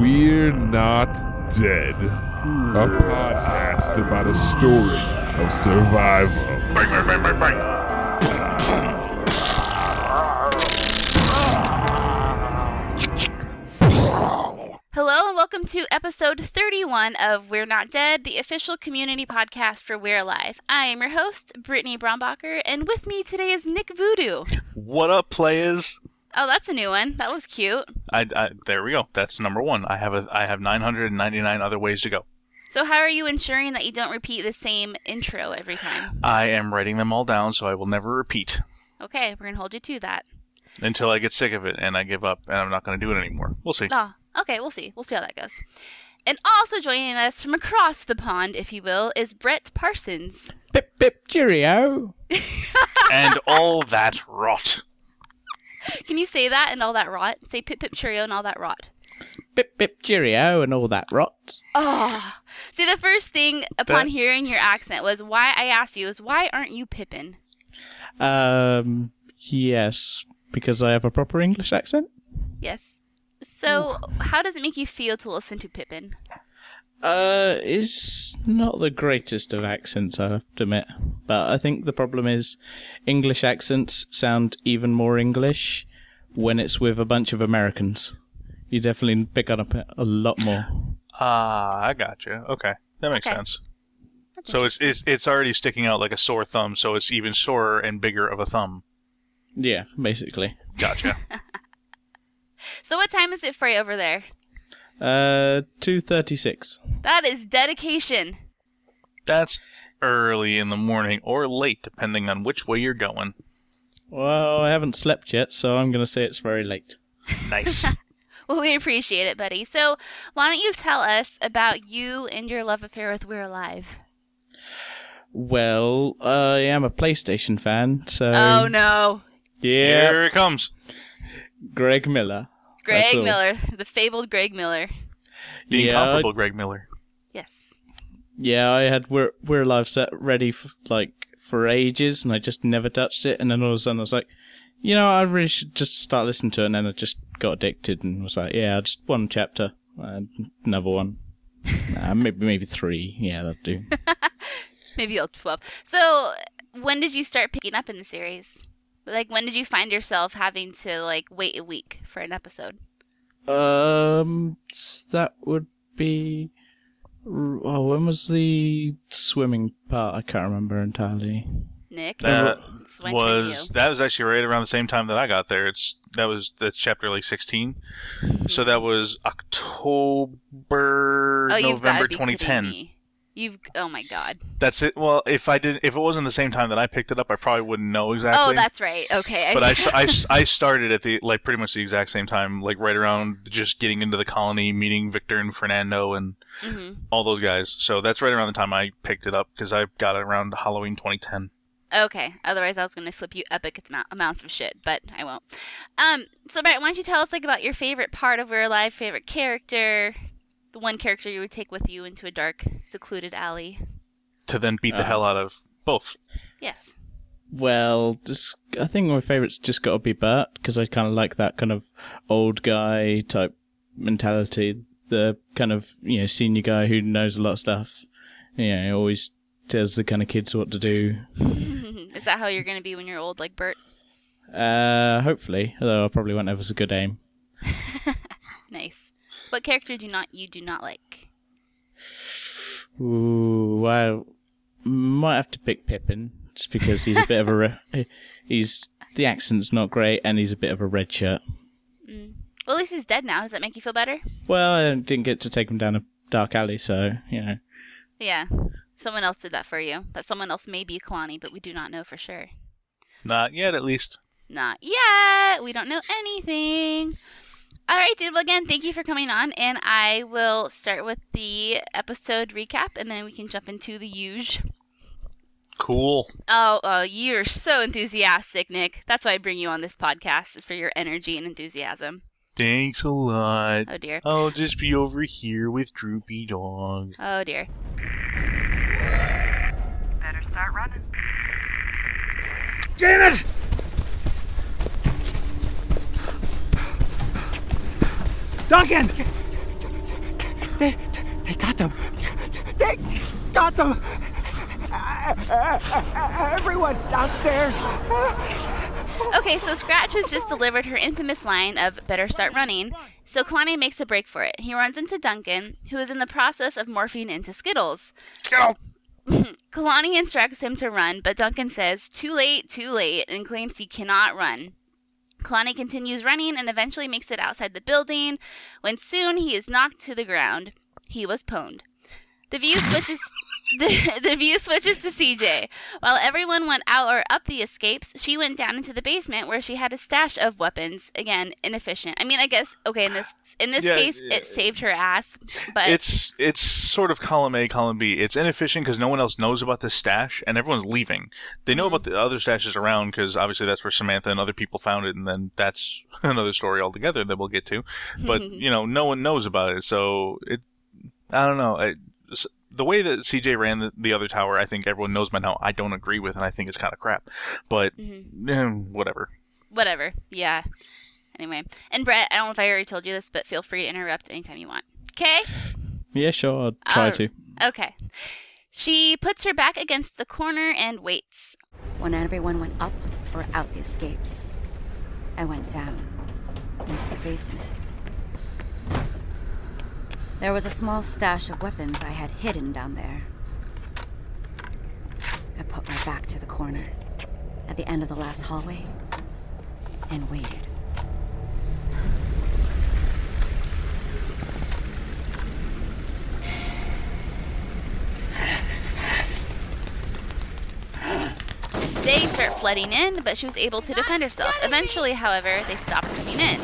We're Not Dead, a podcast about a story of survival. Bang, bang, bang, welcome to episode 31 of We're Not Dead, the official community podcast for We're Alive. I am your host, Brittany Brombacher, and with me today is Nick Voodoo. What up, players? Oh, that's a new one. That was cute. I, I there we go. That's number one. I have a I have 999 other ways to go. So, how are you ensuring that you don't repeat the same intro every time? I am writing them all down so I will never repeat Okay, we're gonna hold you to that. until I get sick of it and I give up and I'm not going to do it anymore. We'll see. Oh, okay, we'll see. We'll see how that goes. And also joining us from across the pond, if you will, is Brett Parsons. Pip pip cheerio. and all that rot. Can you say that and all that rot? Say pip pip cheerio and all that rot. Pip pip cheerio and all that rot. Oh, see, the first thing upon That- hearing your accent was why I asked you is why aren't you Pippin? Um, yes, because I have a proper English accent. Yes. So, how does it make you feel to listen to Pippin? Uh, it's not the greatest of accents, I have to admit. But I think the problem is English accents sound even more English when it's with a bunch of Americans. You definitely pick up a lot more. Ah, I gotcha. Okay. That makes Okay. sense. That's So it's, it's it's already sticking out like a sore thumb, so it's even sorer and bigger of a thumb. Yeah, basically. Gotcha. So, what time is it for you over there? Uh, 236. That is dedication. That's early in the morning or late, depending on which way you're going. Well, I haven't slept yet, so I'm going to say it's very late. Nice. Well, we appreciate it, buddy. So, why don't you tell us about you and your love affair with We're Alive? Well, I am a PlayStation fan, so oh, no. yeah, Here it comes. Greg Miller. Greg That's all. Miller, the fabled Greg Miller. The Yeah, incomparable Greg Miller. Yes. Yeah, I had We're We're Alive set ready for like for ages, and I just never touched it. And then all of a sudden, I was like, you know, I really should just start listening to it. And then I just got addicted, and was like, yeah, just one chapter, and another one, nah, uh, maybe maybe three. Yeah, that'd do. Maybe all 12. So, when did you start picking up in the series? Like, when did you find yourself having to like wait a week for an episode? Um, that would be. Oh, when was the swimming part? I can't remember entirely. Nick, that was that was actually right around the same time that I got there. It's that was the chapter like 16 so hmm. that was October, oh, November 2010. You've, oh my god. That's it. Well, if I didn't, if it wasn't the same time that I picked it up, I probably wouldn't know exactly. Oh, that's right. Okay. But I, I, I started at the like pretty much the exact same time, like right around just getting into the colony, meeting Victor and Fernando and hmm all those guys. So that's right around the time I picked it up because I got it around Halloween 2010. Okay. Otherwise, I was going to flip you epic amounts of shit, but I won't. Um. So, Brett, why don't you tell us like about your favorite part of We're Alive, favorite character, the one character you would take with you into a dark, secluded alley? To then beat the Uh. hell out of both. Yes. Well, this, I think my favourite's just got to be Bert because I kind of like that kind of old guy type mentality. The kind of you know senior guy who knows a lot of stuff. You know, he always tells the kind of kids what to do. Is that how you're going to be when you're old, like Bert? Uh, hopefully, although I probably won't have as a good aim. Nice. What character do not you do not like? Ooh, well, might have to pick Pippin just because he's a bit of a re- he's the accent's not great and he's a bit of a red shirt. Mm. Well, at least he's dead now. Does that make you feel better? Well, I didn't get to take him down a dark alley, so you know. Yeah. Someone else did that for you. That someone else may be Kalani, but we do not know for sure. Not yet, at least. Not yet. We don't know anything. All right, dude. Well, again, thank you for coming on, and I will start with the episode recap, and then we can jump into the huge. Cool. Oh, uh, you're so enthusiastic, Nick. That's why I bring you on this podcast is for your energy and enthusiasm. Thanks a lot. Oh dear. I'll just be over here with Droopy Dog. Oh dear. Better start running. Damn it! Duncan! They, they got them. They got them. Everyone downstairs. Okay, so Scratch has just delivered her infamous line of better start running, so Kalani makes a break for it. He runs into Duncan, who is in the process of morphing into Skittles. Skittle. Kalani instructs him to run, but Duncan says, too late, too late, and claims he cannot run. Kalani continues running and eventually makes it outside the building, when soon he is knocked to the ground. He was pwned. The view switches. The, the view switches to CJ. While everyone went out or up the escapes, she went down into the basement where she had a stash of weapons. Again, inefficient. I mean, I guess okay in this in this Yeah, case, yeah. it saved her ass, but It's it's sort of column A, column B. It's inefficient because no one else knows about the stash, and everyone's leaving. They know about mm-hmm. the other stashes around because obviously that's where Samantha and other people found it, and then that's another story altogether that we'll get to. But you know, no one knows about it, so it. I don't know. I, the way that CJ ran the, the other tower, I think everyone knows by now. I don't agree with, and I think it's kind of crap. But eh, whatever. whatever. Yeah. Anyway, and Brett, I don't know if I already told you this, but feel free to interrupt anytime you want. Okay. Yeah, sure, I'll try All- to. Okay. She puts her back against the corner and waits. When everyone went up or out the escapes, I went down into the basement. There was a small stash of weapons I had hidden down there. I put my back to the corner at the end of the last hallway and waited. They start flooding in, but she was able to defend herself. Eventually, however, they stopped coming in.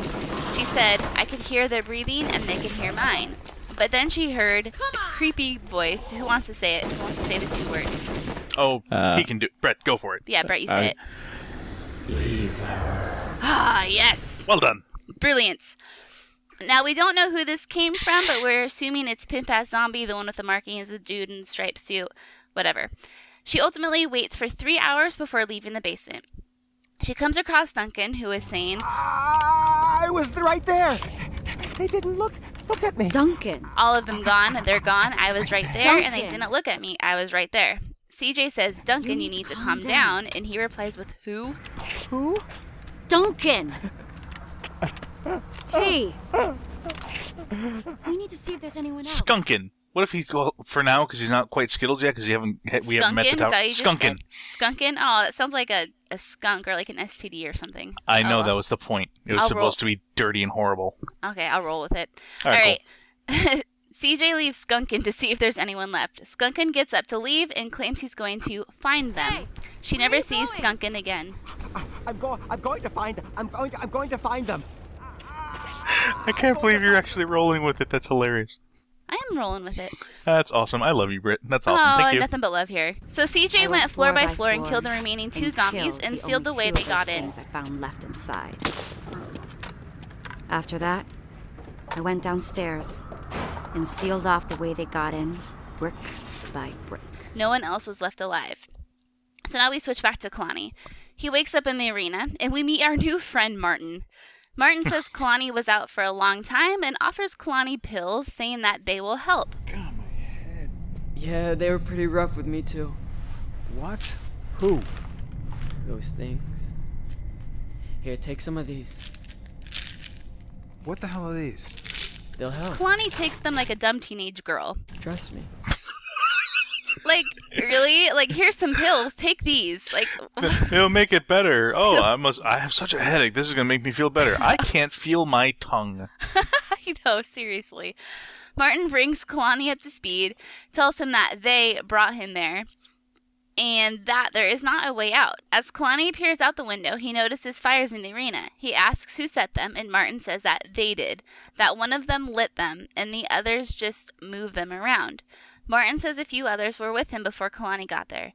She said, I could hear their breathing and they could hear mine. But then she heard a creepy voice. Who wants to say it? Who wants to say the two words? Oh, Uh, he can do. It. Brett, go for it. Yeah, Brett, you say I- it. Ah, yes. Well done. Brilliant. Now, we don't know who this came from, but we're assuming it's Pimp Ass Zombie, the one with the markings, the dude in the striped suit, whatever. She ultimately waits for three hours before leaving the basement. She comes across Duncan, who is saying, I was right there. They didn't look look at me. Duncan! All of them gone, they're gone. I was right there, and they didn't look at me. I was right there. CJ says, Duncan, you need need to to calm calm down. down. And he replies with, Who? Who? Duncan! hey! We need to see if there's anyone else. Skunkin. What if he's well, for now because he's not quite Skittles yet because he haven't we haven't met the Skunkin? Is tower. that what you just Skunkin. Skunkin? Oh, that sounds like a, a skunk or like an STD or something. I know Oh, that was the point. It was I'll supposed roll. to be dirty and horrible. Okay, I'll roll with it. All right, right. CJ leaves Skunkin to see if there's anyone left. Skunkin gets up to leave and claims he's going to find them. she never sees Skunkin again. I'm going. I'm going to find them. I'm going. To, I'm going to find them. I can't believe you're actually rolling with it. That's hilarious. I am rolling with it. That's awesome. I love you, Britt. That's awesome. oh, Thank you. nothing but love here. So CJ went, went floor, by by floor and killed the remaining two and zombies and the sealed the way they got in. things I found left inside. After that, I went downstairs and sealed off the way they got in, brick by brick. No one else was left alive. So now we switch back to Kalani. He wakes up in the arena, and we meet our new friend Martin. Martin says Kalani was out for a long time and offers Kalani pills, saying that they will help. God, my head. Yeah, they were pretty rough with me too. What? Who? Those things. Here, take some of these. What the hell are these? They'll help. Kalani takes them like a dumb teenage girl. Trust me. Like, really? Like, here's some pills. Take these. Like, It'll make it better. Oh, I must. I have such a headache. This is gonna make me feel better. I can't feel my tongue. I know, seriously. Martin brings Kalani up to speed, tells him that they brought him there, and that there is not a way out. As Kalani appears out the window, he notices fires in the arena. He asks who set them, and Martin says that they did, that one of them lit them, and the others just moved them around. Martin says a few others were with him before Kalani got there.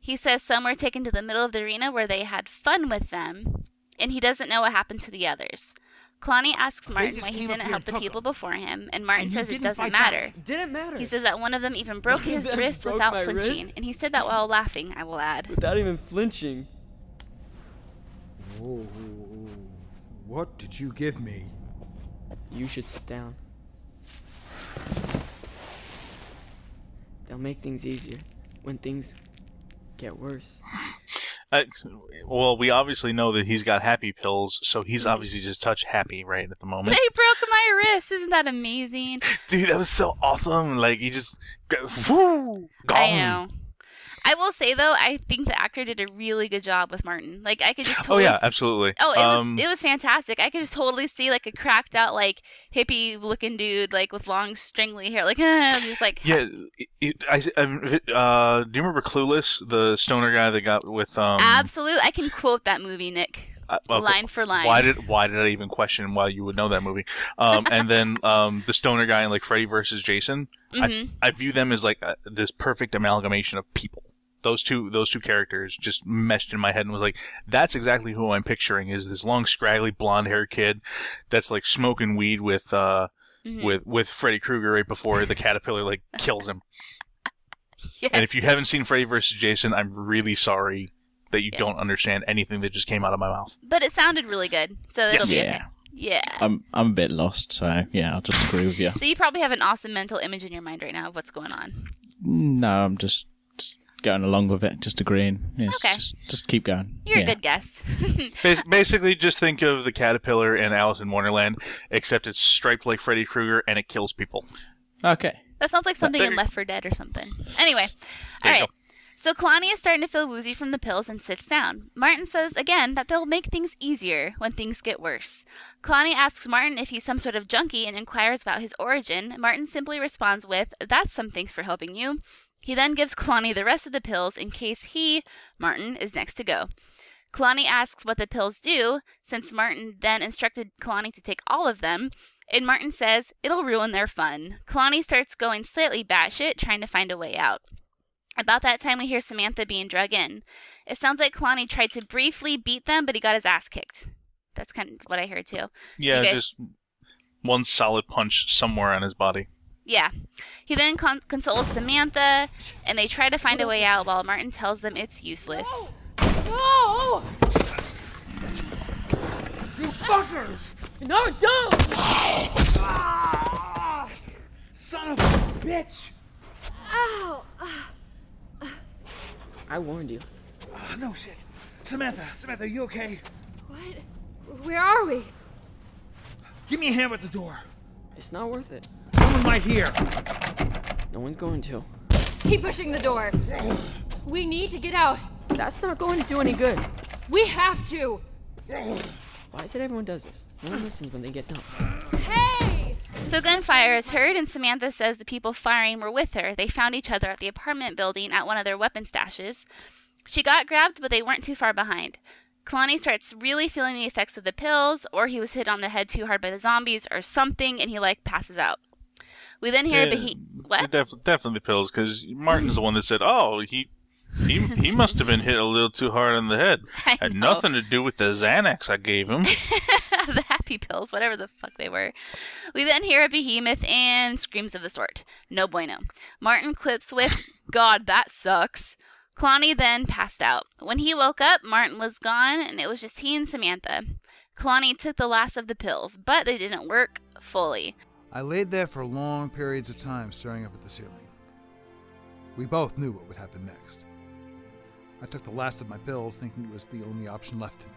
He says some were taken to the middle of the arena where they had fun with them, and he doesn't know what happened to the others. Kalani asks Martin why he didn't help the people them. before him, and Martin And says it doesn't fight back. matter. Didn't matter. He says that one of them even broke his wrist broke without flinching, wrist? and he said that while laughing, I will add. Without even flinching. Whoa, what did you give me? You should sit down. They'll make things easier when things get worse. Uh, well, we obviously know that he's got happy pills, so he's obviously just touch happy right at the moment. They broke my wrist. Isn't that amazing? Dude, that was so awesome. Like he just, whoo, gone. I know. I will say though, I think the actor did a really good job with Martin. Like I could just Oh totally yeah, s- absolutely. Oh, it um, was it was fantastic. I could just totally see like a cracked out like hippie looking dude like with long stringly hair, like I'm just like Yeah, it, I, I, uh, do you remember Clueless, the stoner guy that got with um? Absolutely, I can quote that movie, Nick, uh, okay, line for line. Why did Why did I even question why you would know that movie? Um, and then um, the stoner guy in like Freddy versus Jason. I, Mhm. I view them as like uh this perfect amalgamation of people. Those two those two characters just meshed in my head and was like, that's exactly who I'm picturing. Is this long scraggly blonde haired kid that's like smoking weed with uh Mhm. with with Freddy Krueger right before the caterpillar like kills him. Yes. And if you haven't seen Freddy vs. Jason, I'm really sorry that you Yes. don't understand anything that just came out of my mouth. but it sounded really good, so it'll be Yeah. okay. Yeah. I'm I'm a bit lost, so yeah, I'll just agree with you. So you probably have an awesome mental image in your mind right now of what's going on. No, I'm just, just going along with it, just agreeing. Yes, Okay. just just keep going. You're yeah. a good guest. Bas- Basically, just think of the caterpillar in Alice in Wonderland, except it's striped like Freddy Krueger and it kills people. Okay. That sounds like something in Left 4 Dead or something. Anyway, There all you. So Kalani is starting to feel woozy from the pills and sits down. Martin says again that they'll make things easier when things get worse. Kalani asks Martin if he's some sort of junkie and inquires about his origin. Martin simply responds with, That's some thanks for helping you. He then gives Kalani the rest of the pills in case he, Martin, is next to go. Kalani asks what the pills do, since Martin then instructed Kalani to take all of them, and Martin says it'll ruin their fun. Kalani starts going slightly batshit, trying to find a way out. About that time, we hear Samantha being drug in. It sounds like Kalani tried to briefly beat them, but he got his ass kicked. That's kind of what I heard too. Yeah, just one solid punch somewhere on his body. Yeah. He then con- consoles Samantha, and they try to find a way out while Martin tells them it's useless. No! You fuckers! No, don't! Son of a bitch! Ow! I warned you. Ah, no shit. Samantha, Samantha, you okay? What? Where are we? Give me a hand with the door. It's not worth it. Someone might hear. No one's going to. Keep pushing the door. We need to get out. That's not going to do any good. We have to. Why is it everyone does this? No one listens when they get done. Hey! So gunfire is heard, and Samantha says the people firing were with her. They found each other at the apartment building at one of their weapon stashes. She got grabbed, but they weren't too far behind. Kalani starts really feeling the effects of the pills, or he was hit on the head too hard by the zombies, or something, and he like passes out. We then hear Yeah, Behe- what? Def- definitely pills, because Martin's the one that said, "Oh, he." He, he must have been hit a little too hard on the head. Had nothing to do with the Xanax I gave him. the happy pills, whatever the fuck they were. We then hear a behemoth and screams of the sort. No bueno. Martin quips with, God, that sucks. Kalani then passed out. When he woke up, Martin was gone, and it was just he and Samantha. Kalani took the last of the pills, but they didn't work fully. I laid there for long periods of time staring up at the ceiling. We both knew what would happen next. I took the last of my pills thinking it was the only option left to me.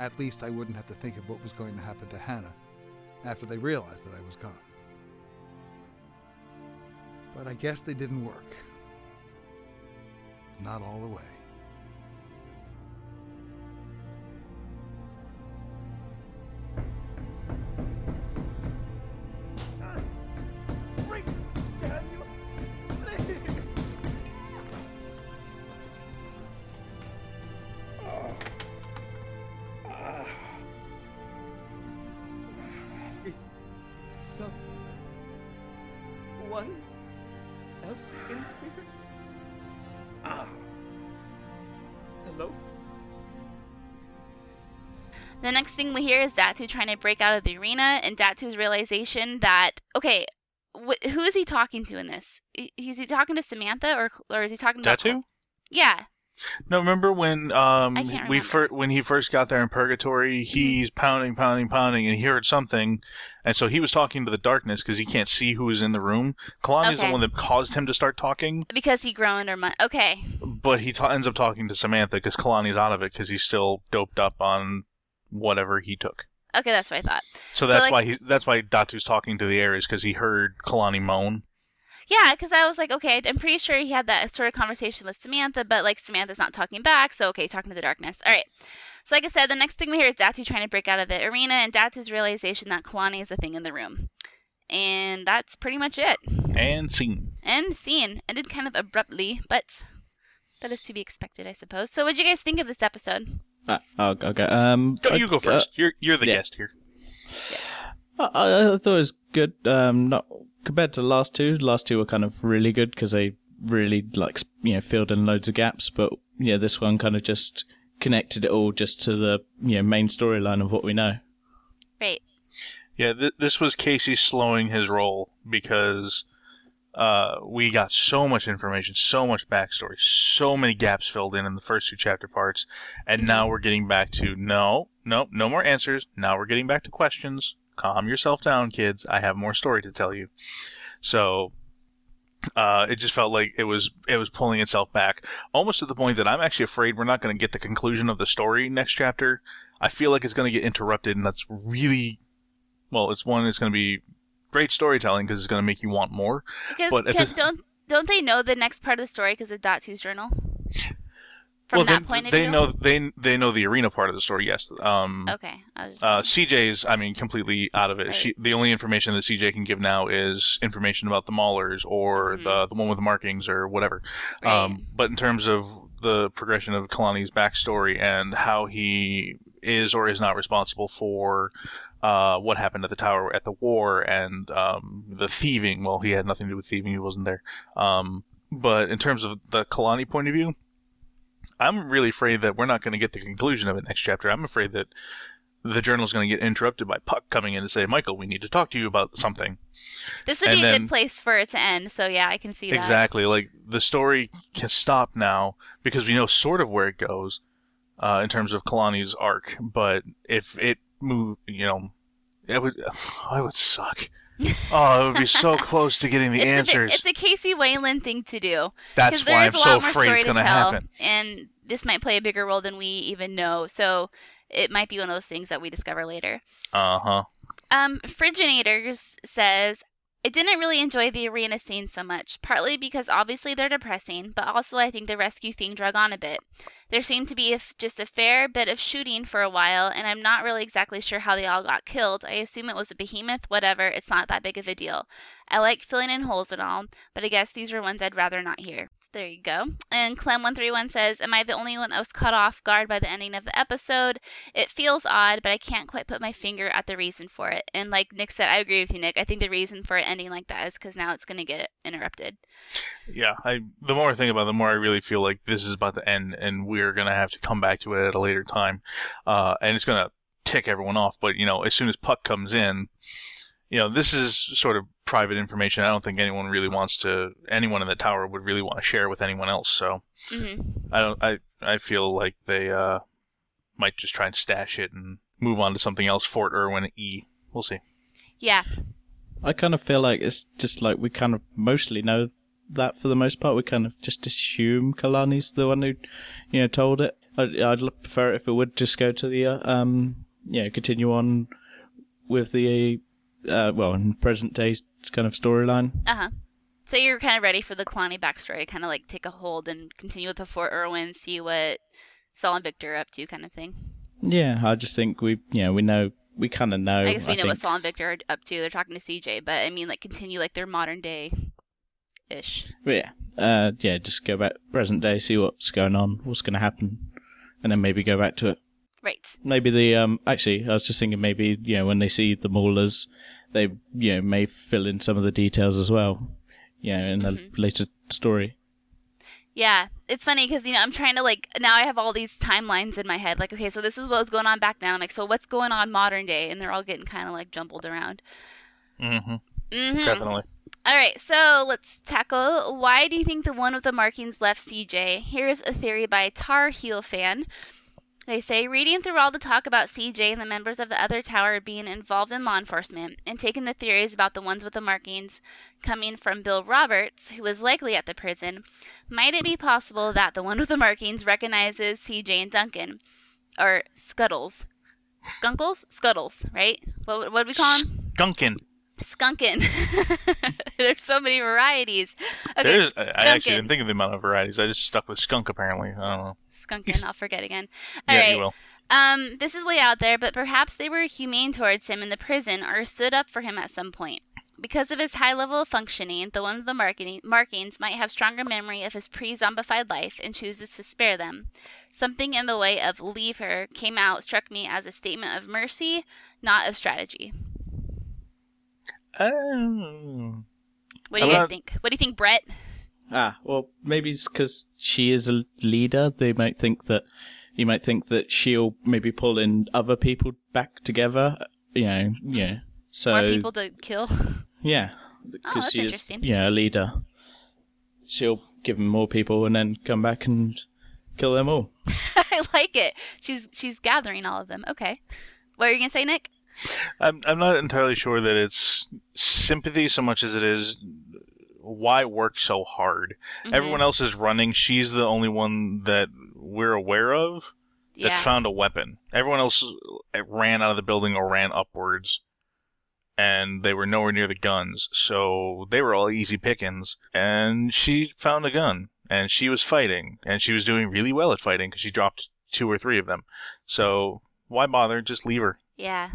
At least I wouldn't have to think of what was going to happen to Hannah after they realized that I was gone. But I guess they didn't work. Not all the way. The next thing we hear is Datu trying to break out of the arena, and Datu's realization that, okay, wh- who is he talking to in this? Is he talking to Samantha, or, or is he talking to Datu? Yeah. No, remember when um we fir- when he first got there in purgatory, he's pounding, pounding, pounding, and he heard something, and so he was talking to the darkness because he can't see who is in the room. Kalani's Okay. the one that caused him to start talking, Because he groaned or mu- okay. but he ta- ends up talking to Samantha because Kalani's out of it because he's still doped up on whatever he took. Okay, that's what I thought. So that's like, why he that's why Datu's talking to the Ares because he heard Kalani moan. Yeah, because I was like, okay, I'm pretty sure he had that sort of conversation with Samantha, but like Samantha's not talking back, so okay, talking to the darkness. All right. So, like I said, the next thing we hear is Datu trying to break out of the arena and Datu's realization that Kalani is a thing in the room. And that's pretty much it. And scene. And scene ended kind of abruptly, but that is to be expected, I suppose. So, what'd you guys think of this episode? Uh, oh, okay. Um, Go, you go first. uh, you're you're the yeah. guest here. I, I thought it was good. Um, not compared to the last two. The last two were kind of really good because they really like you know filled in loads of gaps. But yeah, this one kind of just connected it all just to the you know main storyline of what we know. Right. Yeah, th- this was Casey slowing his roll because uh, we got so much information, so much backstory, so many gaps filled in in the first two chapter parts, and now we're getting back to no, no, no more answers. Now we're getting back to questions. Calm yourself down, kids. I have more story to tell you. So uh, it just felt like it was it was pulling itself back, almost to the point that I'm actually afraid we're not going to get the conclusion of the story next chapter. I feel like it's going to get interrupted, and that's really well. It's one. It's going to be great storytelling because it's going to make you want more. Because But can, this- don't don't they know the next part of the story because of Datu's journal? From well, that they, point of they view. know they they know the arena part of the story. Yes. Um, Okay. Uh, CJ's, I mean, completely out of it. Right. She, the only information that CJ can give now is information about the Maulers or the the one with the markings or whatever. Mm-hmm. Right. Um, but in terms of the progression of Kalani's backstory and how he is or is not responsible for uh, what happened at the tower at the war and um, the thieving. Well, he had nothing to do with thieving; he wasn't there. Um, but in terms of the Kalani point of view, I'm really afraid that we're not going to get the conclusion of it next chapter. I'm afraid that the journal is going to get interrupted by Puck coming in to say, "Michael, we need to talk to you about something." this would and be a then- good place for it to end. So yeah, I can see that. Exactly. Like the story can stop now because we know sort of where it goes uh, in terms of Kalani's arc. But if it moved, you know, it would. Oh, it would suck. oh, it would be so close to getting the it's answers. A it's a Casey Wayland thing to do. That's why I'm a so afraid it's going to tell, happen. And this might play a bigger role than we even know. So it might be one of those things that we discover later. Uh huh. Um, Friginators says, I didn't really enjoy the arena scene so much, partly because obviously they're depressing, but also I think the rescue thing drug on a bit. There seemed to be just a fair bit of shooting for a while, and I'm not really exactly sure how they all got killed. I assume it was a behemoth, whatever, it's not that big of a deal. I like filling in holes and all, but I guess these are ones I'd rather not hear. So there you go. And Clem131 says, Am I the only one that was caught off guard by the ending of the episode? It feels odd, but I can't quite put my finger at the reason for it. And like Nick said, I agree with you, Nick. I think the reason for it ending like that is because now it's going to get interrupted. Yeah, I the more I think about it, the more I really feel like this is about to end, and we're gonna have to come back to it at a later time, uh, and it's gonna tick everyone off. But you know, as soon as Puck comes in, you know, this is sort of private information. I don't think anyone really wants to. Anyone in the tower would really want to share with anyone else. So hmm I don't. I I feel like they uh, might just try and stash it and move on to something else. Fort Irwin E. We'll see. Yeah. I kind of feel like it's just like we kind of mostly know that for the most part. We kind of just assume Kalani's the one who, you know, told it. I'd, I'd prefer it if it would just go to the, uh, um, you know, continue on with the, uh, well, in present day kind of storyline. Uh huh. So you're kind of ready for the Kalani backstory to kind of like take a hold and continue with the Fort Irwin, see what Saul and Victor are up to, kind of thing. Yeah, I just think we, you know, we know, we kind of know. I guess we know what. Saul and Victor are up to. They're talking to CJ, but I mean, like, continue like their modern day ish. Yeah, uh, yeah, just go back present day, see what's going on, what's going to happen, and then maybe go back to it. Right. Maybe the um, actually, I was just thinking maybe you know when they see the maulers, they you know may fill in some of the details as well, you know, in the Mm-hmm. later story. Yeah, it's funny because you know I'm trying to like now I have all these timelines in my head. Like, okay, so this is what was going on back then. I'm like, so what's going on modern day? And they're all getting kind of like jumbled around. Mm-hmm. hmm Definitely. All right, so let's tackle why do you think the one with the markings left CJ? Here's a theory by Tar Heel Fan. They say reading through all the talk about CJ and the members of the other tower being involved in law enforcement and taking the theories about the ones with the markings coming from Bill Roberts, who was likely at the prison, might it be possible that the one with the markings recognizes CJ and Duncan? Or Scuttles. Skunkles? Scuttles, right? What, what do we call them? Gunkin. Skunkin. There's so many varieties. Okay, There's, I actually didn't think of the amount of varieties. I just stuck with skunk apparently. I don't know. Skunkin. I'll forget again. All yeah, right. you will. Um, this is way out there, but perhaps they were humane towards him in the prison or stood up for him at some point. Because of his high level of functioning, the one with the marketing, markings might have stronger memory of his pre zombified life and chooses to spare them. Something in the way of leave her came out struck me as a statement of mercy, not of strategy. Oh. What do I'm you guys not- think? What do you think, Brett? Ah, well, maybe it's because she is a leader. They might think that you might think that she'll maybe pull in other people back together. You know, yeah. So More people to kill? yeah, Oh, because that's she is interesting. yeah a leader. She'll give them more people and then come back and kill them all. I like it. She's she's gathering all of them. Okay. What are you gonna say, Nick? I'm I'm not entirely sure that it's sympathy so much as it is why work so hard. Mhm. Everyone else is running. She's the only one that we're aware of that Yeah. found a weapon. Everyone else ran out of the building or ran upwards. And they were nowhere near the guns, so they were all easy pickings. And she found a gun, and she was fighting, and she was doing really well at fighting because she dropped two or three of them. So why bother? Just leave her. Yeah,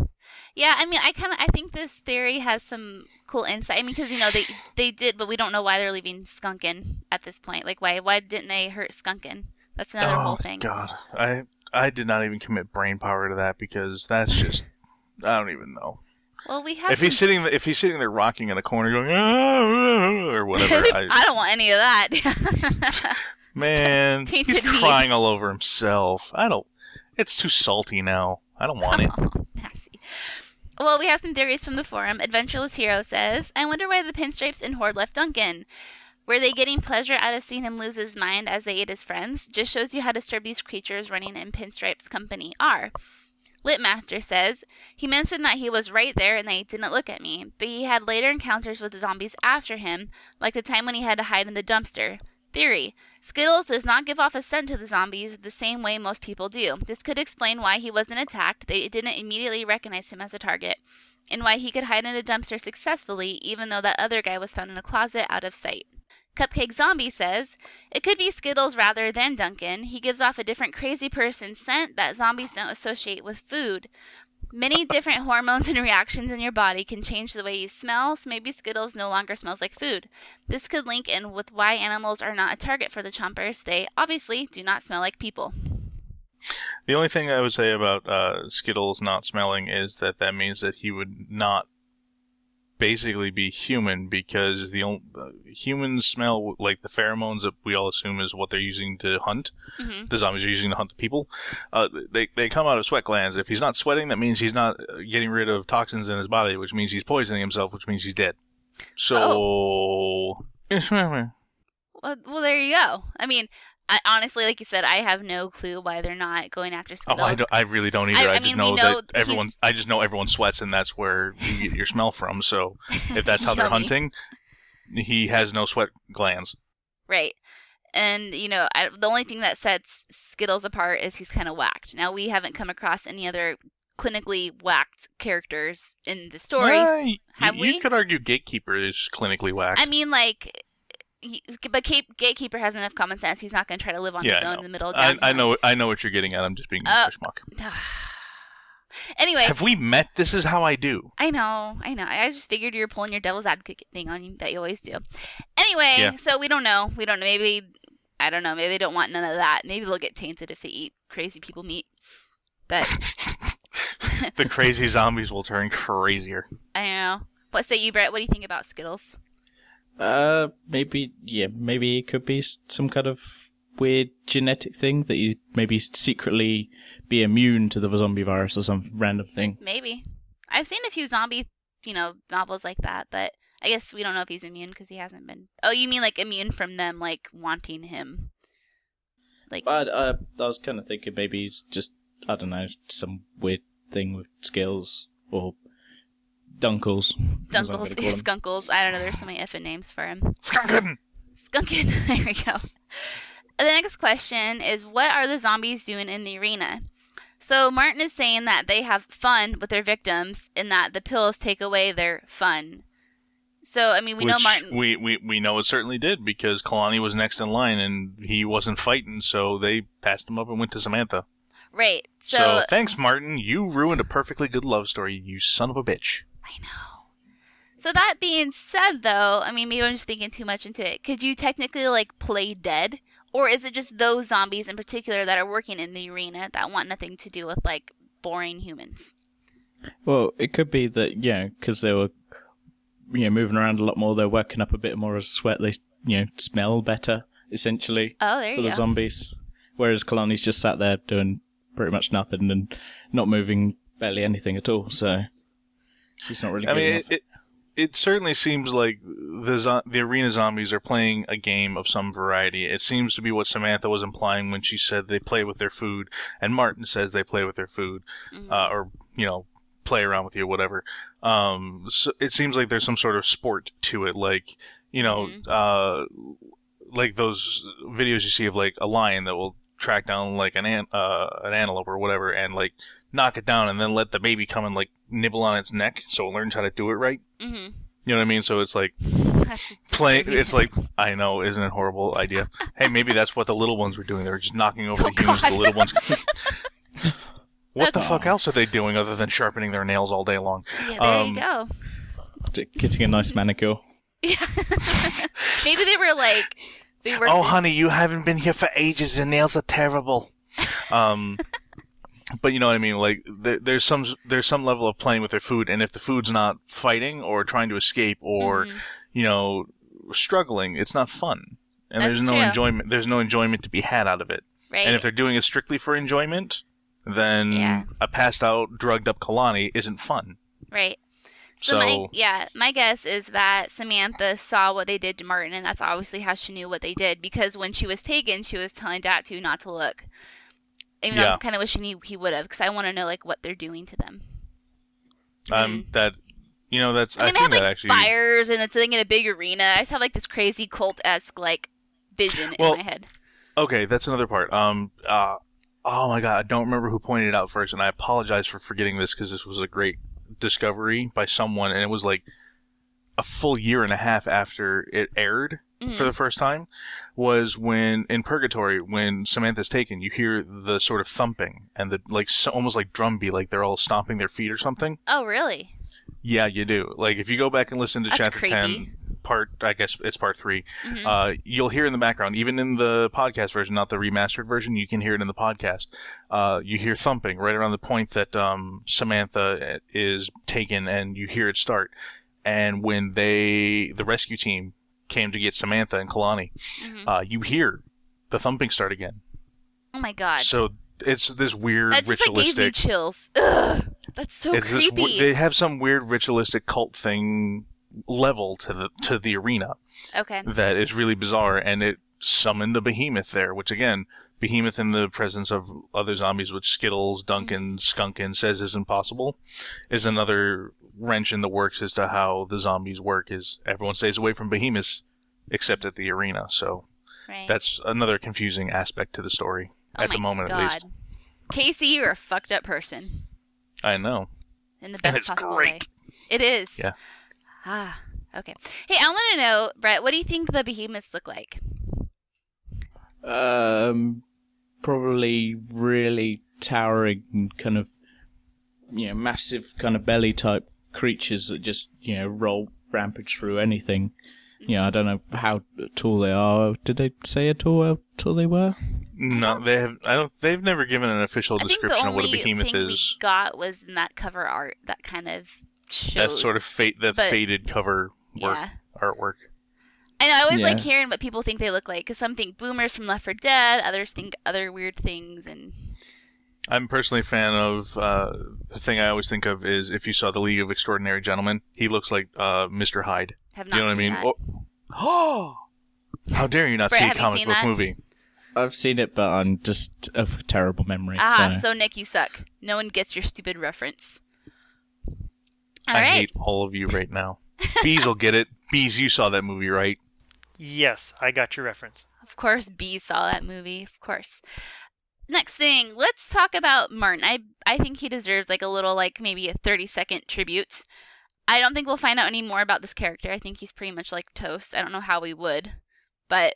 yeah. I mean, I kind of I think this theory has some cool insight. I mean, because you know they they did, but we don't know why they're leaving Skunkin at this point. Like, why why didn't they hurt Skunkin? That's another oh, whole thing. Oh god, I I did not even commit brain power to that because that's just I don't even know. Well, we have. If he's sitting if he's sitting there rocking in a corner going "Ah," or whatever, I, I don't want any of that. man, he's crying all over himself. I don't. It's too salty now. I don't want it. Oh, Nasty. Well, we have some theories from the forum. Adventureless Hero says, I wonder why the pinstripes in Horde left Duncan. Were they getting pleasure out of seeing him lose his mind as they ate his friends? Just shows you how disturbed these creatures running in Pinstripe's company are. Litmaster says, he mentioned that he was right there and they didn't look at me, but he had later encounters with zombies after him, like the time when he had to hide in the dumpster. Theory Skittles does not give off a scent to the zombies the same way most people do. This could explain why he wasn't attacked, they didn't immediately recognize him as a target, and why he could hide in a dumpster successfully even though that other guy was found in a closet out of sight. Cupcake Zombie says, It could be Skittles rather than Duncan. He gives off a different crazy person scent that zombies don't associate with food. Many different hormones and reactions in your body can change the way you smell, so maybe Skittles no longer smells like food. This could link in with why animals are not a target for the chompers. They obviously do not smell like people. The only thing I would say about uh, Skittles not smelling is that that means that he would not basically be human because the only, uh, humans smell like the pheromones that we all assume is what they're using to hunt. Mhm. The zombies are using to hunt the people. Uh, they they come out of sweat glands. If he's not sweating, that means he's not uh, getting rid of toxins in his body, which means he's poisoning himself, which means he's dead. So. Well, well, there you go. I mean, I, honestly, like you said, I have no clue why they're not going after Oh, Skittles. I, don't- I really don't either. I- I, I just mean, know, know that everyone. he's- I just know everyone sweats, and that's where you get your smell from. So, if that's how they're hunting, he has no sweat glands. Right. And, you know, I, the only thing that sets Skittles apart is he's kind of whacked. Now, we haven't come across any other clinically whacked characters in the stories. Have you, we? You could argue Gatekeeper is clinically whacked. I mean, like, he, but Cape, Gatekeeper has enough common sense. He's not going to try to live on yeah, his own in the middle of I, downtown. I know. I know what you're getting at. I'm just being Uh, a schmuck. Anyway, Have we met? This is how I do. I know, I know. I just figured you were pulling your devil's advocate thing on you that you always do. Anyway, Yeah. so we don't know. We don't know. Maybe I don't know. Maybe they don't want none of that. Maybe they'll get tainted if they eat crazy people meat. But The crazy zombies will turn crazier. I know. What say you, Brett? What do you think about Skittles? Uh, maybe yeah, maybe it could be some kind of weird genetic thing that you maybe secretly be immune to the zombie virus or some random thing. Maybe. I've seen a few zombie, you know, novels like that, but I guess we don't know if he's immune because he hasn't been. Oh, you mean like immune from them like wanting him? Like But uh, I was kind of thinking maybe he's just I don't know some weird thing with skills or dunkles. Dunkles, gonna call 'em. Skunkles. I don't know. There's so many effing names for him. Skunkin! Skunkin. there we go. The next question is What are the zombies doing in the arena? So Martin is saying that they have fun with their victims and that the pills take away their fun. So, I mean, we know Martin. We, we we know it certainly did because Kalani was next in line and he wasn't fighting, so they passed him up and went to Samantha. right. So, So, thanks, Martin. You ruined a perfectly good love story, you son of a bitch. I know. So that being said, though, I mean, maybe I'm just thinking too much into it. Could you technically like play dead, or is it just those zombies in particular that are working in the arena that want nothing to do with like boring humans? Well, it could be that yeah, because they were you know moving around a lot more. They're working up a bit more of sweat. They you know smell better essentially. Oh, there for you the go. zombies. Whereas Kalani's just sat there doing pretty much nothing and not moving barely anything at all. So he's not really. I good mean, enough. it, it it certainly seems like the zo- the arena zombies are playing a game of some variety. It seems to be what Samantha was implying when she said they play with their food, and Martin says they play with their food, uh, or you know, play around with you, whatever. Um, so it seems like there's some sort of sport to it, like you know, uh, like those videos you see of like a lion that will track down like an an- uh, an antelope or whatever, and like knock it down, and then let the baby come and like nibble on its neck, so it learns how to do it right. Mm-hmm. You know what I mean? So it's like playing. It's like I know, isn't it a horrible idea? hey, maybe that's what the little ones were doing. They were just knocking over Oh, the humans. God. The little ones. what the That's- fuck else are they doing other than sharpening their nails all day long? yeah, there um, you go. Getting a nice manicure. Yeah. Maybe they were like they were. Oh, honey, you haven't been here for ages. Your nails are terrible. um, but you know what I mean. Like there, there's some there's some level of playing with their food, and if the food's not fighting or trying to escape or Mm-hmm. you know struggling, it's not fun. And That's there's no true. enjoyment. There's no enjoyment to be had out of it. right. And if they're doing it strictly for enjoyment, then Yeah. a passed out, drugged up Kalani isn't fun. Right. So, my yeah, my guess is that Samantha saw what they did to Martin, and that's obviously how she knew what they did. Because when she was taken, she was telling Datu not to look. Even though I'm kind of wishing he, he would have, because I want to know like what they're doing to them. Um, that you know that's I I, mean, they think have that like actually fires, and it's like in a big arena. I just have like this crazy cult esque like vision Well, in my head. Okay, that's another part. Um, uh, oh my god, I don't remember who pointed it out first, and I apologize for forgetting this because this was a great discovery by someone, and it was like a full year and a half after it aired for the mm-hmm. first time. Was when in Purgatory, when Samantha's taken, you hear the sort of thumping and the like, so, almost like drum beat, like they're all stomping their feet or something. Oh, really? Yeah, you do. Like if you go back and listen to That's chapter creepy. ten, part I guess it's part 3 Mhm. Uh, you'll hear in the background, even in the podcast version, not the remastered version. You can hear it in the podcast. Uh, you hear thumping right around the point that um, Samantha is taken, and you hear it start. And when they, the rescue team, came to get Samantha and Kalani, Mhm. uh, you hear the thumping start again. Oh my god. So it's this weird that just like gave me chills. Ugh, that's so it's creepy. w- they have some weird ritualistic cult thing level to the to the arena okay. that is really bizarre, and it summoned a behemoth there, which again, behemoth in the presence of other zombies, which Skittles, Duncan, mm-hmm. Skunkin says is impossible, is another wrench in the works as to how the zombies work. Is everyone stays away from behemoths except at the arena, so Right. that's another confusing aspect to the story oh at my the moment, god. at least. Casey, you're a fucked up person I know. in the And best it's possible great. way. It is. Yeah. Ah. Okay. Hey, I want to know, Brett. What do you think the behemoths look like? Um, probably really towering, kind of, you know, massive kind of belly type creatures that just, you know, roll rampage through anything. You know, I don't know how tall they are. Did they say at all how tall they were? No, they have. I don't. They've never given an official I description of what a only behemoth thing is. we got was in that cover art that kind of showed. That sort of fate, that but- faded cover work, Yeah. artwork. I know. I always like hearing what people think they look like because some think boomers from Left 4 Dead, others think other weird things, and I'm personally a fan of uh, the thing I always think of is if you saw the League of Extraordinary Gentlemen, he looks like uh, Mr. Hyde. Have you not know what I seen mean? that. Oh, how dare you not Brett, see a comic book that? movie? I've seen it, but I'm just of terrible memory. Ah, so. so Nick, you suck. No one gets your stupid reference. All I right. hate all of you right now. Bees will get it. Bees, you saw that movie, right? Yes, I got your reference. Of course, Bees saw that movie. Of course. Next thing, let's talk about Martin. I I think he deserves like a little like maybe a 30 second tribute. I don't think we'll find out any more about this character. I think he's pretty much like toast. I don't know how we would, but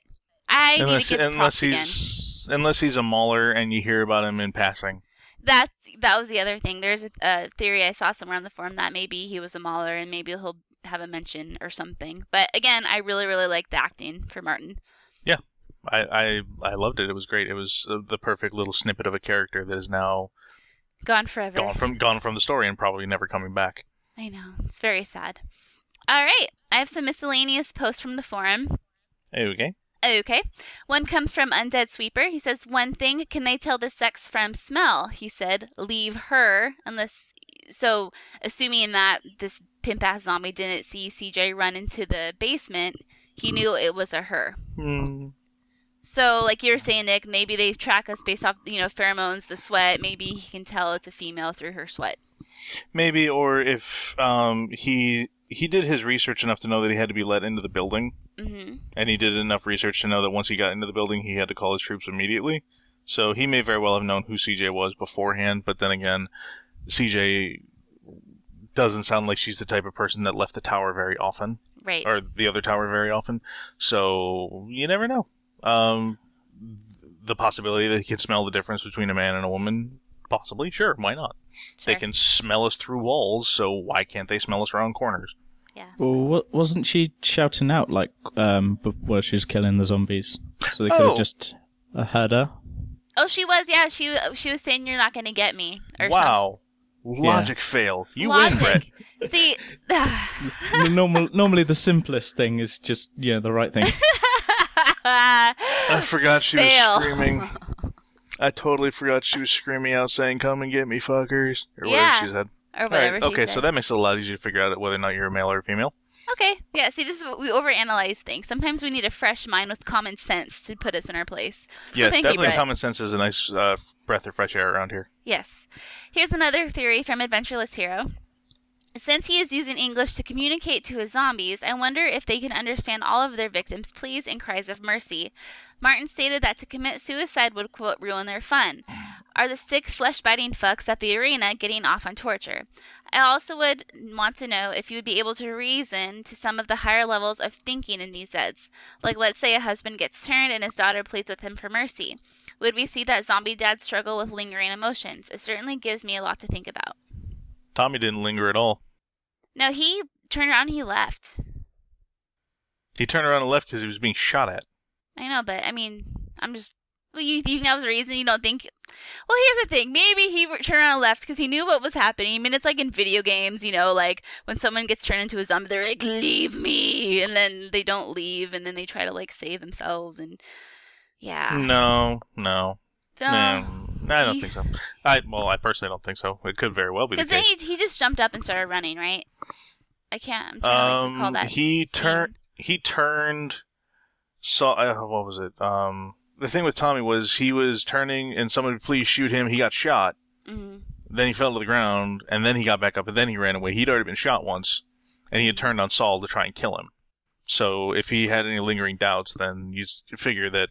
I unless need to give unless props again. he's unless he's a mauler and you hear about him in passing. That that was the other thing. There's a, a theory I saw somewhere on the forum that maybe he was a mauler and maybe he'll have a mention or something. But again, I really really like the acting for Martin. Yeah, I I, I loved it. It was great. It was uh, the perfect little snippet of a character that is now Gone forever. gone from gone from the story and probably never coming back. I know. It's very sad. All right. I have some miscellaneous posts from the forum. Okay. Okay. One comes from Undead Sweeper. He says, One thing, can they tell the sex from smell? He said, Leave her, unless. So, assuming that this pimp ass zombie didn't see CJ run into the basement, he knew it was a her. Hmm. So, like you were saying, Nick, maybe they track us based off, you know, pheromones, the sweat. Maybe he can tell it's a female through her sweat. Maybe, or if um, he he did his research enough to know that he had to be let into the building, hmm and he did enough research to know that once he got into the building, he had to call his troops immediately. So he may very well have known who CJ was beforehand, but then again, CJ doesn't sound like she's the type of person that left the tower very often, Right. or the other tower very often. So you never know. Um, the possibility that he could smell the difference between a man and a woman, possibly, sure, why not? They can smell us through walls, so why can't they smell us around corners? Yeah. Well, wa- wasn't she shouting out like um b- while she was killing the zombies? So they could Oh. have just uh, heard her. Oh, she was. Yeah, she she was saying you're not going to get me. Or wow. Logic fail. You Logic. win, Brett. See, Normal, normally the simplest thing is just yeah the right thing. I forgot she Fail. was screaming. I totally forgot she was screaming out saying, Come and get me, fuckers. Or Yeah. whatever she said. Or whatever Alright, she Okay, said. so that makes it a lot easier to figure out whether or not you're a male or a female. okay, yeah. See, this is what we overanalyze things. Sometimes we need a fresh mind with common sense to put us in our place. So yes, thank you, definitely Brett. common sense is a nice uh, breath of fresh air around here. Yes. Here's another theory from Adventureless Hero. Since he is using English to communicate to his zombies, I wonder if they can understand all of their victims' pleas and cries of mercy. Martin stated that to commit suicide would, quote, ruin their fun. Are the sick, flesh biting fucks at the arena getting off on torture? I also would want to know if you would be able to reason to some of the higher levels of thinking in these Zeds. Like, let's say a husband gets turned and his daughter pleads with him for mercy. Would we see that zombie dad struggle with lingering emotions? It certainly gives me a lot to think about. Tommy didn't linger at all. No, he turned around and he left. He turned around and left because he was being shot at. I know, but I mean, I'm just. Well, you, you think that was a reason you don't think. Well, here's the thing. Maybe he turned around and left because he knew what was happening. I mean, it's like in video games, you know, like when someone gets turned into a zombie, they're like, leave me. And then they don't leave, and then they try to, like, save themselves. And yeah. No, no. So, no, I don't think so. I well, I personally don't think so. It could very well be Because then he, he just jumped up and started running, right? I can't. I'm trying to like, recall Um, that. he turned. He turned. Saw. Uh, what was it? Um, the thing with Tommy was he was turning, and someone would please shoot him. He got shot. Mhm. Then he fell to the ground, and then he got back up, and then he ran away. He'd already been shot once, and he had turned on Saul to try and kill him. So if he had any lingering doubts, then you figure that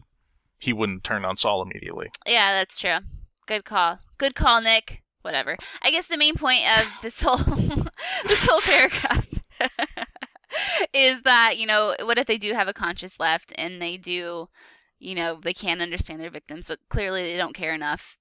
he wouldn't turn on Saul immediately. Yeah, that's true. Good call. Good call, Nick. Whatever. I guess the main point of this whole this whole paragraph is that you know what if they do have a conscience left and they do, you know, they can't understand their victims, but clearly they don't care enough.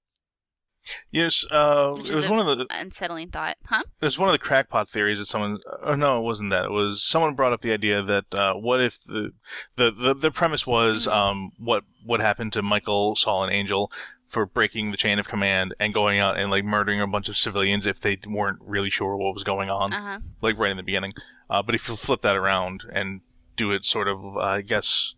Yes, uh, it was one of the unsettling thought, huh? It was one of the crackpot theories that someone. Oh no, it wasn't that. It was someone brought up the idea that uh, what if the, the the the premise was um what what happened to Michael, Saul, and Angel for breaking the chain of command and going out and like murdering a bunch of civilians if they weren't really sure what was going on, Uh huh. like right in the beginning. Uh, but if you flip that around and do it sort of, uh, I guess,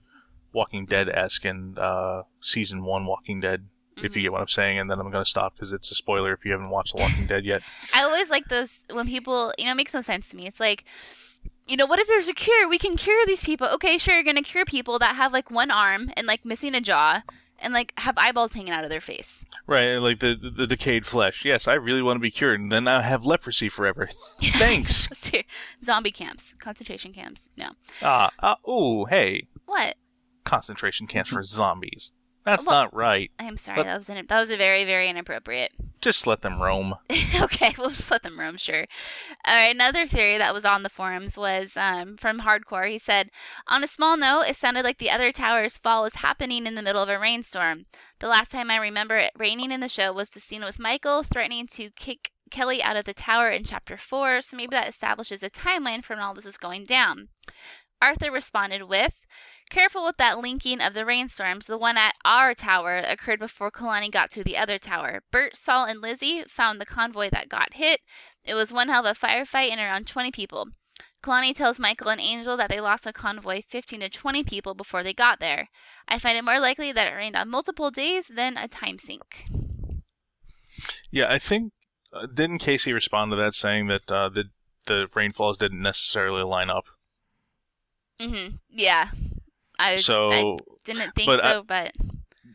Walking Dead esque in uh, season one Walking Dead, if you get what I'm saying, and then I'm going to stop because it's a spoiler if you haven't watched The Walking Dead yet. I always like those when people, you know, it makes no sense to me. It's like, you know, what if there's a cure? We can cure these people. Okay, sure, you're gonna cure people that have like one arm and like missing a jaw and like have eyeballs hanging out of their face. Right, like the, the decayed flesh. Yes, I really want to be cured, and then I have leprosy forever. Thanks. Zombie camps, concentration camps. No. Ah, uh, oh, hey, What? concentration camps for zombies. That's Well, not right. I am sorry. But- that was in, that was a very very inappropriate. Just let them roam. okay, we'll just let them roam, sure. All right, another theory that was on the forums was um, from Hardcore. He said, On a small note, it sounded like the other tower's fall was happening in the middle of a rainstorm. The last time I remember it raining in the show was the scene with Michael threatening to kick Kelly out of the tower in chapter 4, so maybe that establishes a timeline for when all this was going down. Arthur responded with, Careful with that linking of the rainstorms. The one at our tower occurred before Kalani got to the other tower. Burt, Saul, and Lizzie found the convoy that got hit. It was one hell of a firefight and around 20 people. Kalani tells Michael and Angel that they lost a convoy 15 to 20 people before they got there. I find it more likely that it rained on multiple days than a time sink. Yeah, I think uh, didn't Casey respond to that saying that uh, the the rainfalls didn't necessarily line up. Mm-hmm. Yeah. I, So, I didn't think but I- so, but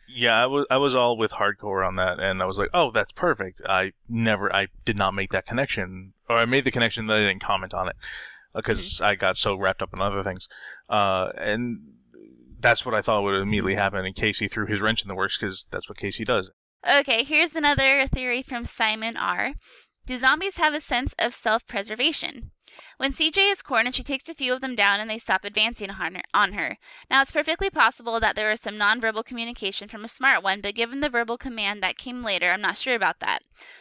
Yeah, I was I was all with hardcore on that, and I was like, oh, that's perfect. I never, I did not make that connection, or I made the connection that I didn't comment on it uh, because mm-hmm. I got so wrapped up in other things, uh, and that's what I thought would immediately mm-hmm. happen. And Casey threw his wrench in the works because that's what Casey does. Okay, here's another theory from Simon R. Do zombies have a sense of self preservation? When CJ is cornered, she takes a few of them down and they stop advancing on her. Now, it's perfectly possible that there was some nonverbal communication from a smart one, but given the verbal command that came later, I'm not sure about that.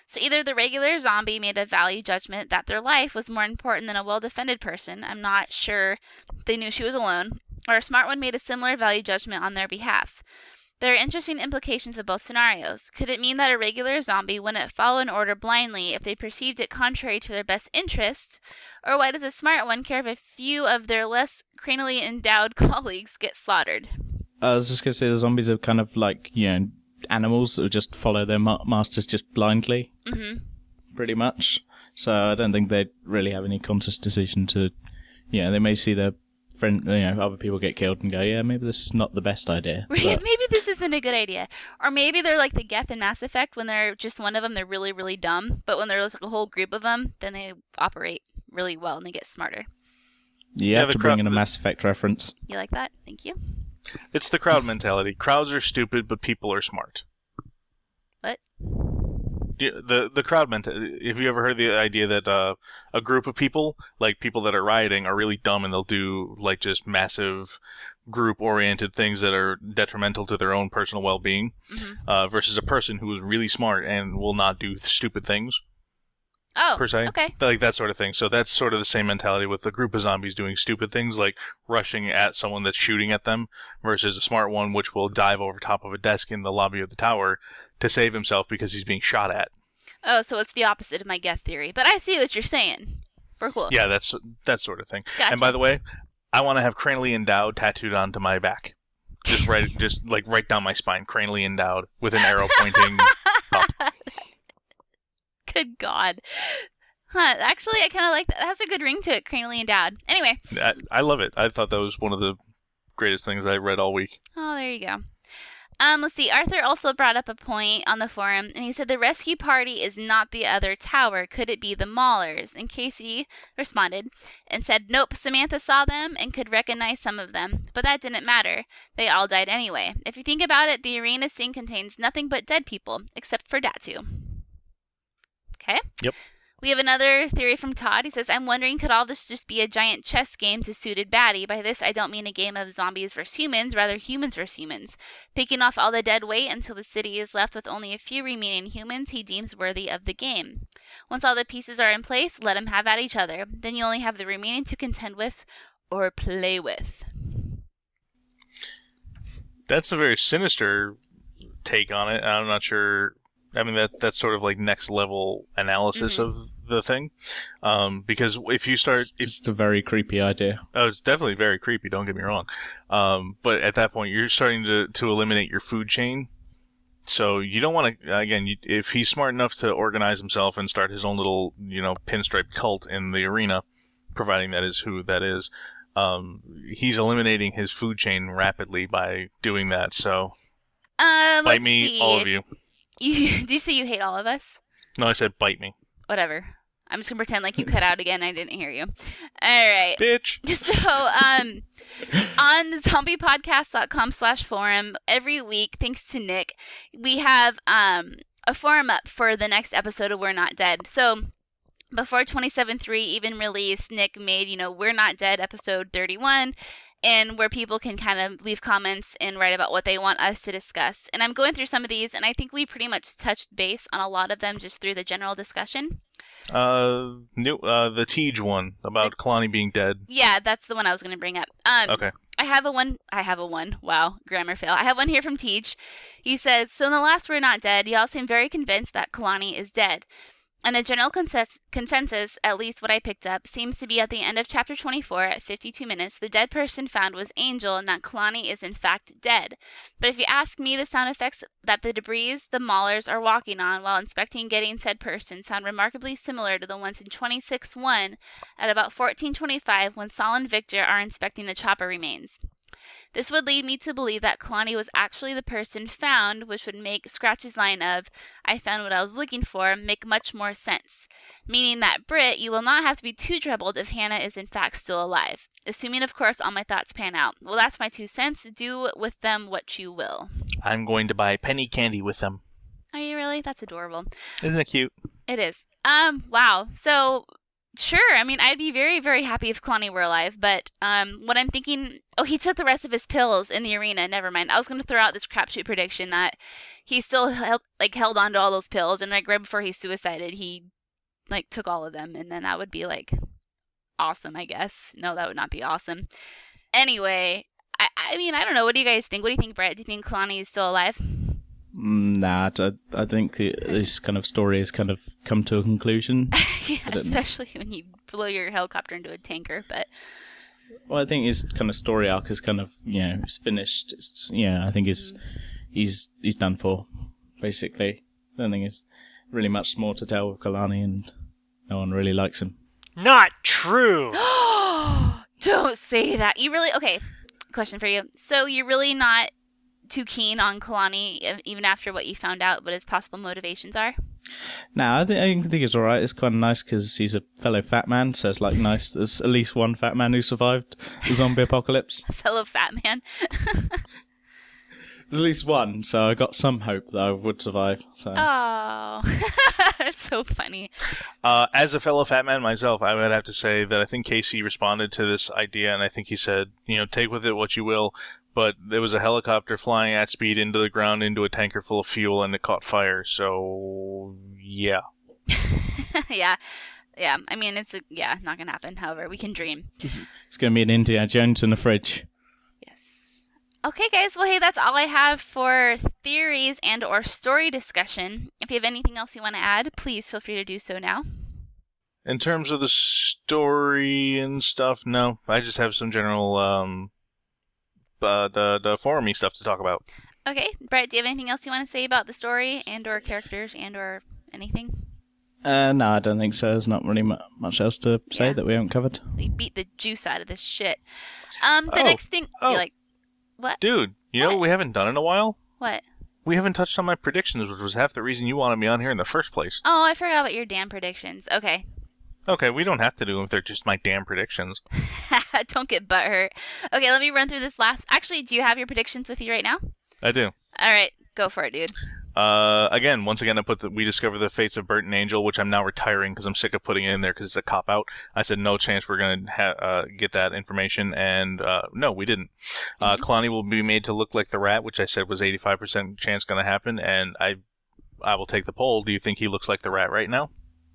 So either the regular zombie made a value judgment that their life was more important than a well defended person, I'm not sure they knew she was alone, or a smart one made a similar value judgment on their behalf. There are interesting implications of both scenarios. Could it mean that a regular zombie wouldn't follow an order blindly if they perceived it contrary to their best interest? Or why does a smart one care if a few of their less cranially endowed colleagues get slaughtered? I was just gonna say the zombies are kind of like you know animals that just follow their ma- masters just blindly, Mm-hmm. pretty much. So I don't think they'd really have any conscious decision to, you know, they may see their friend, you know, other people get killed and go, yeah, maybe this is not the best idea. But- maybe this isn't a good idea. Or maybe they're like the Geth in Mass Effect when they're just one of them, they're really, really dumb. But when there's like a whole group of them, then they operate really well and they get smarter. you Yeah, have the to bring in a Mass Effect reference. You like that? Thank you. It's the crowd mentality. Crowds are stupid, but people are smart. What? The the crowd mentality. If you ever heard the idea that uh, a group of people, like people that are rioting, are really dumb and they'll do like just massive group oriented things that are detrimental to their own personal well being, uh, versus a person who is really smart and will not do stupid things Oh, per se. okay. Like that sort of thing. So that's sort of the same mentality with a group of zombies doing stupid things like rushing at someone that's shooting at them versus a smart one which will dive over top of a desk in the lobby of the tower to save himself because he's being shot at. Oh, so it's the opposite of my Geth theory. But I see what you're saying. We're cool. Yeah, that's that sort of thing. Gotcha. And by the way, I want to have cranially endowed tattooed onto my back. Just right just like right down my spine, cranially endowed with an arrow pointing up. Good God. Huh, actually, I kind of like that. It has a good ring to it, cranially endowed. Anyway. I, I love it. I thought that was one of the greatest things I read all week. Oh, there you go. Um, let's see. Arthur also brought up a point on the forum, and he said the rescue party is not the other tower. Could it be the Maulers? And Casey responded and said, Nope, Samantha saw them and could recognize some of them, but that didn't matter. They all died anyway. If you think about it, the arena scene contains nothing but dead people, except for Datu. Okay? Yep. We have another theory from Todd. He says, I'm wondering, could all this just be a giant chess game to suited baddie? By this, I don't mean a game of zombies versus humans, rather humans versus humans. Picking off all the dead weight until the city is left with only a few remaining humans he deems worthy of the game. Once all the pieces are in place, let them have at each other. Then you only have the remaining to contend with or play with. That's a very sinister take on it. I'm not sure. I mean, that that's sort of like next level analysis Mhm. of the thing, um, because if you start, It's just a very creepy idea. Oh, it's definitely very creepy. Don't get me wrong, um, but at that point, you're starting to to eliminate your food chain, so you don't want to again you, if he's smart enough to organize himself and start his own little you know pinstripe cult in the arena, providing that is who that is. Um, he's eliminating his food chain rapidly by doing that. So Um, bite let's me, see. all of you. You do you say you hate all of us? No, I said bite me, Whatever. I'm just gonna pretend like you cut out again. I didn't hear you. All right. bitch. So, um, on zombiepodcast.com slash forum, every week, thanks to Nick, we have um, a forum up for the next episode of We're Not Dead. So, before 27.3 even released, Nick made, you know, We're Not Dead episode 31, and where people can kind of leave comments and write about what they want us to discuss. And I'm going through some of these, and I think we pretty much touched base on a lot of them just through the general discussion. Uh, new uh the Tej one about Kalani being dead. Yeah, that's the one I was going to bring up. Um, Okay. I have a one. I have a one. Wow, grammar fail. I have one here from Teach. He says, "So in the last We're Not Dead, y'all seem very convinced that Kalani is dead." And the general consensus, consensus, at least what I picked up, seems to be at the end of chapter 24 at 52 minutes, the dead person found was Angel and that Kalani is in fact dead. But if you ask me, the sound effects that the debris the Maulers are walking on while inspecting getting said person sound remarkably similar to the ones in 26-1 at about 1425 when Saul and Victor are inspecting the chopper remains. This would lead me to believe that Kalani was actually the person found, which would make Scratch's line of, I found what I was looking for, make much more sense. Meaning that, Britt, you will not have to be too troubled if Hannah is in fact still alive. Assuming, of course, all my thoughts pan out. Well, that's my two cents. Do with them what you will. I'm going to buy penny candy with them. Are you really? That's adorable. Isn't it cute? It is. Um, wow. So, sure. I mean, I'd be very, very happy if Kalani were alive, but um, what I'm thinking. Oh, he took the rest of his pills in the arena. Never mind. I was going to throw out this crapshoot prediction that he still held, like held on to all those pills, and like right before he suicided, he like took all of them, and then that would be like awesome. I guess. No, that would not be awesome. Anyway, I, I mean, I don't know. What do you guys think? What do you think, Brett? Do you think Kalani is still alive? Mm, Nah, I, I think this kind of story has kind of come to a conclusion. yeah, I don't know. especially when you blow your helicopter into a tanker. But Well, I think his kind of story arc is kind of you know it's finished. It's, yeah, I think he's he's he's done for basically. I don't think there's really much more to tell with Kalani, and no one really likes him. Not true. Don't say that. You really okay? Question for you. So you're really not too keen on Kalani, even after what you found out, what his possible motivations are? Nah, I think I think it's all right. It's kind of nice because he's a fellow fat man, so it's like nice. There's at least one fat man who survived the zombie apocalypse. A fellow fat man. There's at least one, so I got some hope that I would survive. So oh, that's so funny. Uh, as a fellow fat man myself, I would have to say that I think Casey responded to this idea, and I think he said, you know, take with it what you will. But there was a helicopter flying at speed into the ground into a tanker full of fuel, and it caught fire. So, yeah. yeah, yeah. I mean, it's a, yeah, not gonna happen. However, we can dream. it's, it's going to be an Indiana Jones in the fridge. Yes. Okay, guys. Well, hey, that's all I have for theories and or story discussion. If you have anything else you want to add, please feel free to do so now. In terms of the story and stuff, no. I just have some general, um, uh, the, the forum stuff to talk about. Okay, Brett, do you have anything else you want to say about the story and or characters and or anything? Uh, no, I don't think so. There's not really mu- much else to say Yeah. that we haven't covered. We beat the juice out of this shit. Um, the Oh, next thing, oh. you're like, what? Dude, you know what we haven't done in a while? What? We haven't touched on my predictions, which was half the reason you wanted me on here in the first place. Oh, I forgot about your damn predictions. Okay, Okay, we don't have to do them if they're just my damn predictions. don't get butthurt. Okay, let me run through this last. Actually, do you have your predictions with you right now? I do. All right, go for it, dude. Uh, again, once again, I put the we discover the fates of Burt and Angel, which I'm now retiring because I'm sick of putting it in there because it's a cop out. I said no chance we're gonna ha- uh, get that information, and uh, no, we didn't. Uh, Kalani will be made to look like the rat, which I said was 85% chance gonna happen, and I, I will take the poll. Do you think he looks like the rat right now?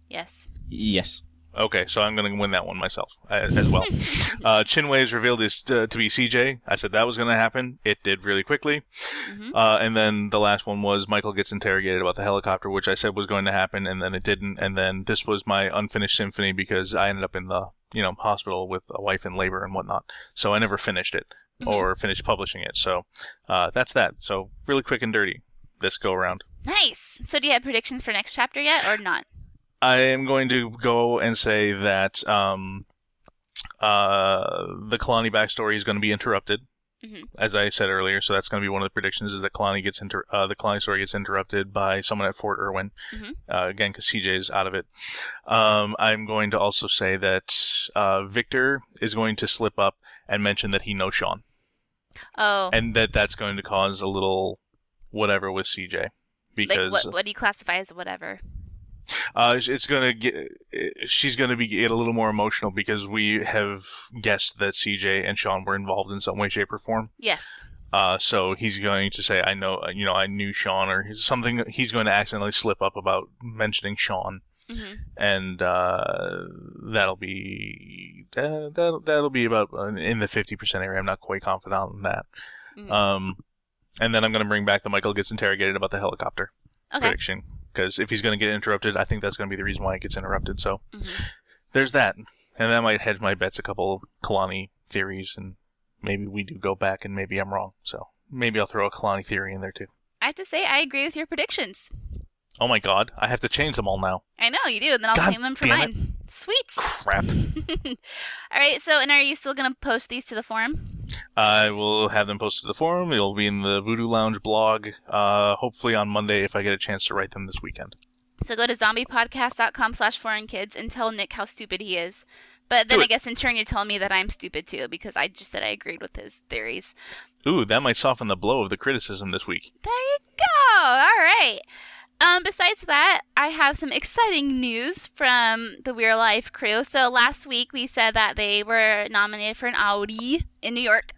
Yes. Yes. Okay, so I'm going to win that one myself uh, as well. uh, Chinwei is revealed as uh, to be CJ. I said that was going to happen. It did really quickly. Uh, and then the last one was Michael gets interrogated about the helicopter, which I said was going to happen, and then it didn't. And then this was my unfinished symphony because I ended up in the you know hospital with a wife in labor and whatnot. So I never finished it or finished publishing it. So uh, that's that. So really quick and dirty. this go around. Nice. So, do you have predictions for next chapter yet, or not? I am going to go and say that um, uh, the Kalani backstory is going to be interrupted, Mhm. as I said earlier. So that's going to be one of the predictions: is that Kalani gets inter- uh, the Kalani story gets interrupted by someone at Fort Irwin. Mhm. Uh, again, because CJ is out of it. Um, I'm going to also say that uh, Victor is going to slip up and mention that he knows Sean, Oh, and that that's going to cause a little whatever with CJ. Because like what? What do you classify as whatever? Uh, it's- gonna get. She's gonna be get a little more emotional because we have guessed that CJ and Sean were involved in some way, shape, or form. Yes. Uh, so he's going to say, "I know, you know, I knew Sean," or something. He's going to accidentally slip up about mentioning Sean, hmm and uh, that'll be uh, that that'll be about uh, in the fifty percent area. I'm not quite confident on that. Mhm. Um, and then I'm going to bring back the Michael gets interrogated about the helicopter Okay. prediction because if he's going to get interrupted, I think that's going to be the reason why it gets interrupted. So Mhm. there's that, and that might hedge my bets a couple of Kalani theories, and maybe we do go back, and maybe I'm wrong. So maybe I'll throw a Kalani theory in there too. I have to say, I agree with your predictions. Oh my God, I have to change them all now. I know you do, and then I'll God claim them for damn it. mine. Sweet. Crap. All right. So, and are you still gonna post these to the forum? I will have them posted to the forum. It'll be in the Voodoo Lounge blog. Uh, hopefully on Monday if I get a chance to write them this weekend. So go to zombiepodcast.com slash foreign kids and tell Nick how stupid he is. But then I guess in turn you're telling me that I'm stupid too because I just said I agreed with his theories. Ooh, that might soften the blow of the criticism this week. There you go. All right. Um, besides that, I have some exciting news from the We're Alive crew. So last week we said that they were nominated for an Audie in New York,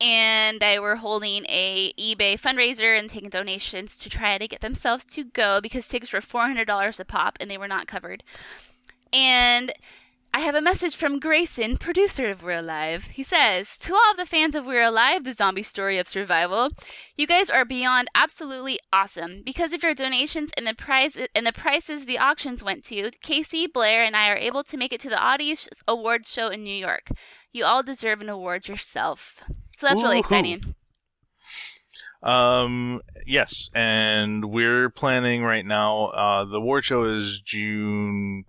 and they were holding a eBay fundraiser and taking donations to try to get themselves to go because tickets were four hundred dollars a pop and they were not covered. And I have a message from Grayson, producer of We're Alive. He says, To all of the fans of We're Alive, the zombie story of survival, you guys are beyond absolutely awesome. Because of your donations and the prize and the prices the auctions went to, Casey, Blair, and I are able to make it to the Audie's Awards show in New York. You all deserve an award yourself. So that's really Woohoo. exciting. Um, yes, and we're planning right now. Uh, the award show is June.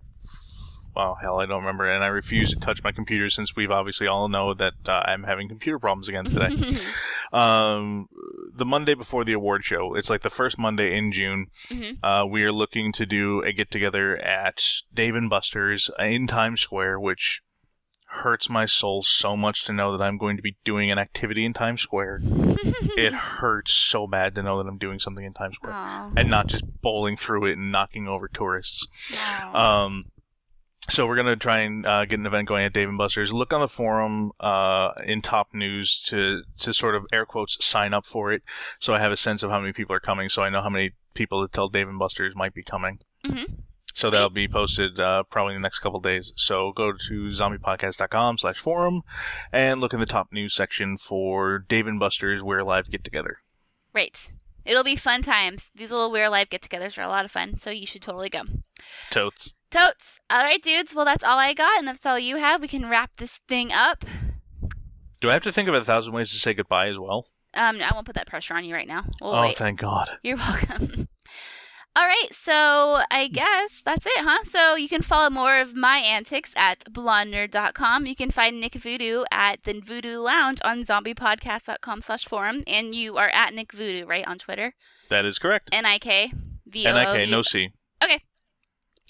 Wow, hell, I don't remember, and I refuse to touch my computer since we've obviously all know that uh, I'm having computer problems again today. um, the Monday before the award show, it's like the first Monday in June. Mhm. Uh, we are looking to do a get together at Dave and Buster's in Times Square, which hurts my soul so much to know that I'm going to be doing an activity in Times Square. it hurts so bad to know that I'm doing something in Times Square Aw. and not just bowling through it and knocking over tourists. Aw. Um, so we're gonna try and uh, get an event going at Dave and Buster's. Look on the forum uh, in top news to to sort of air quotes sign up for it, so I have a sense of how many people are coming, so I know how many people to tell Dave and Buster's might be coming. Mhm. So Sweet. that'll be posted uh, probably in the next couple days. So go to zombiepodcast.com slash forum and look in the top news section for Dave and Buster's We're Alive Get Together. Right. It'll be fun times. These little We're Alive get togethers are a lot of fun, so you should totally go. Totes. Totes. All right, dudes. Well, that's all I got, and that's all you have. We can wrap this thing up. Do I have to think of a thousand ways to say goodbye as well? Um, I won't put that pressure on you right now. We'll oh, wait. thank God. You're welcome. All right, so I guess that's it, huh? So you can follow more of my antics at blondenerd.com. You can find Nick Voodoo at the Voodoo Lounge on zombiepodcast.com slash forum. And you are at Nick Voodoo, right, on Twitter? That is correct. N-I-K. V-O-O-D. N-I-K, no C. Okay.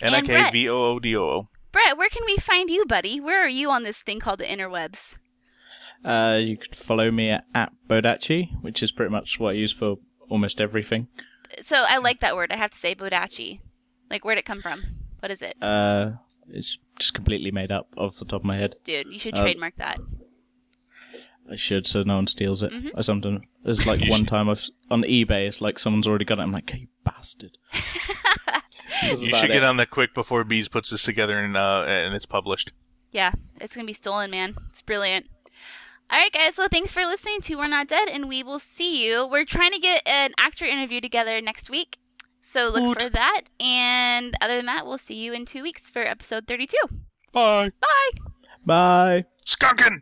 And Brett. N-I-K-V-O-O-D-O-O. Brett, where can we find you, buddy? Where are you on this thing called the interwebs? Uh, you could follow me at, at Bodachi, which is pretty much what I use for almost everything. So I like that word. I have to say Bodachi. Like, where'd it come from? What is it? Uh, it's just completely made up off the top of my head. Dude, you should Uh, trademark that. I should, so no one steals it Mhm. or something. There's like one time I've on eBay, it's like someone's already got it. I'm like, hey, you bastard. That's You should it. get on that quick before Bees puts this together and uh, and it's published. Yeah, it's gonna be stolen, man. It's brilliant. All right, guys. Well, thanks for listening to We're Not Dead, and we will see you. We're trying to get an actor interview together next week, so look for that. And other than that, we'll see you in two weeks for episode thirty-two. Bye. Bye. Bye. Skunkin'!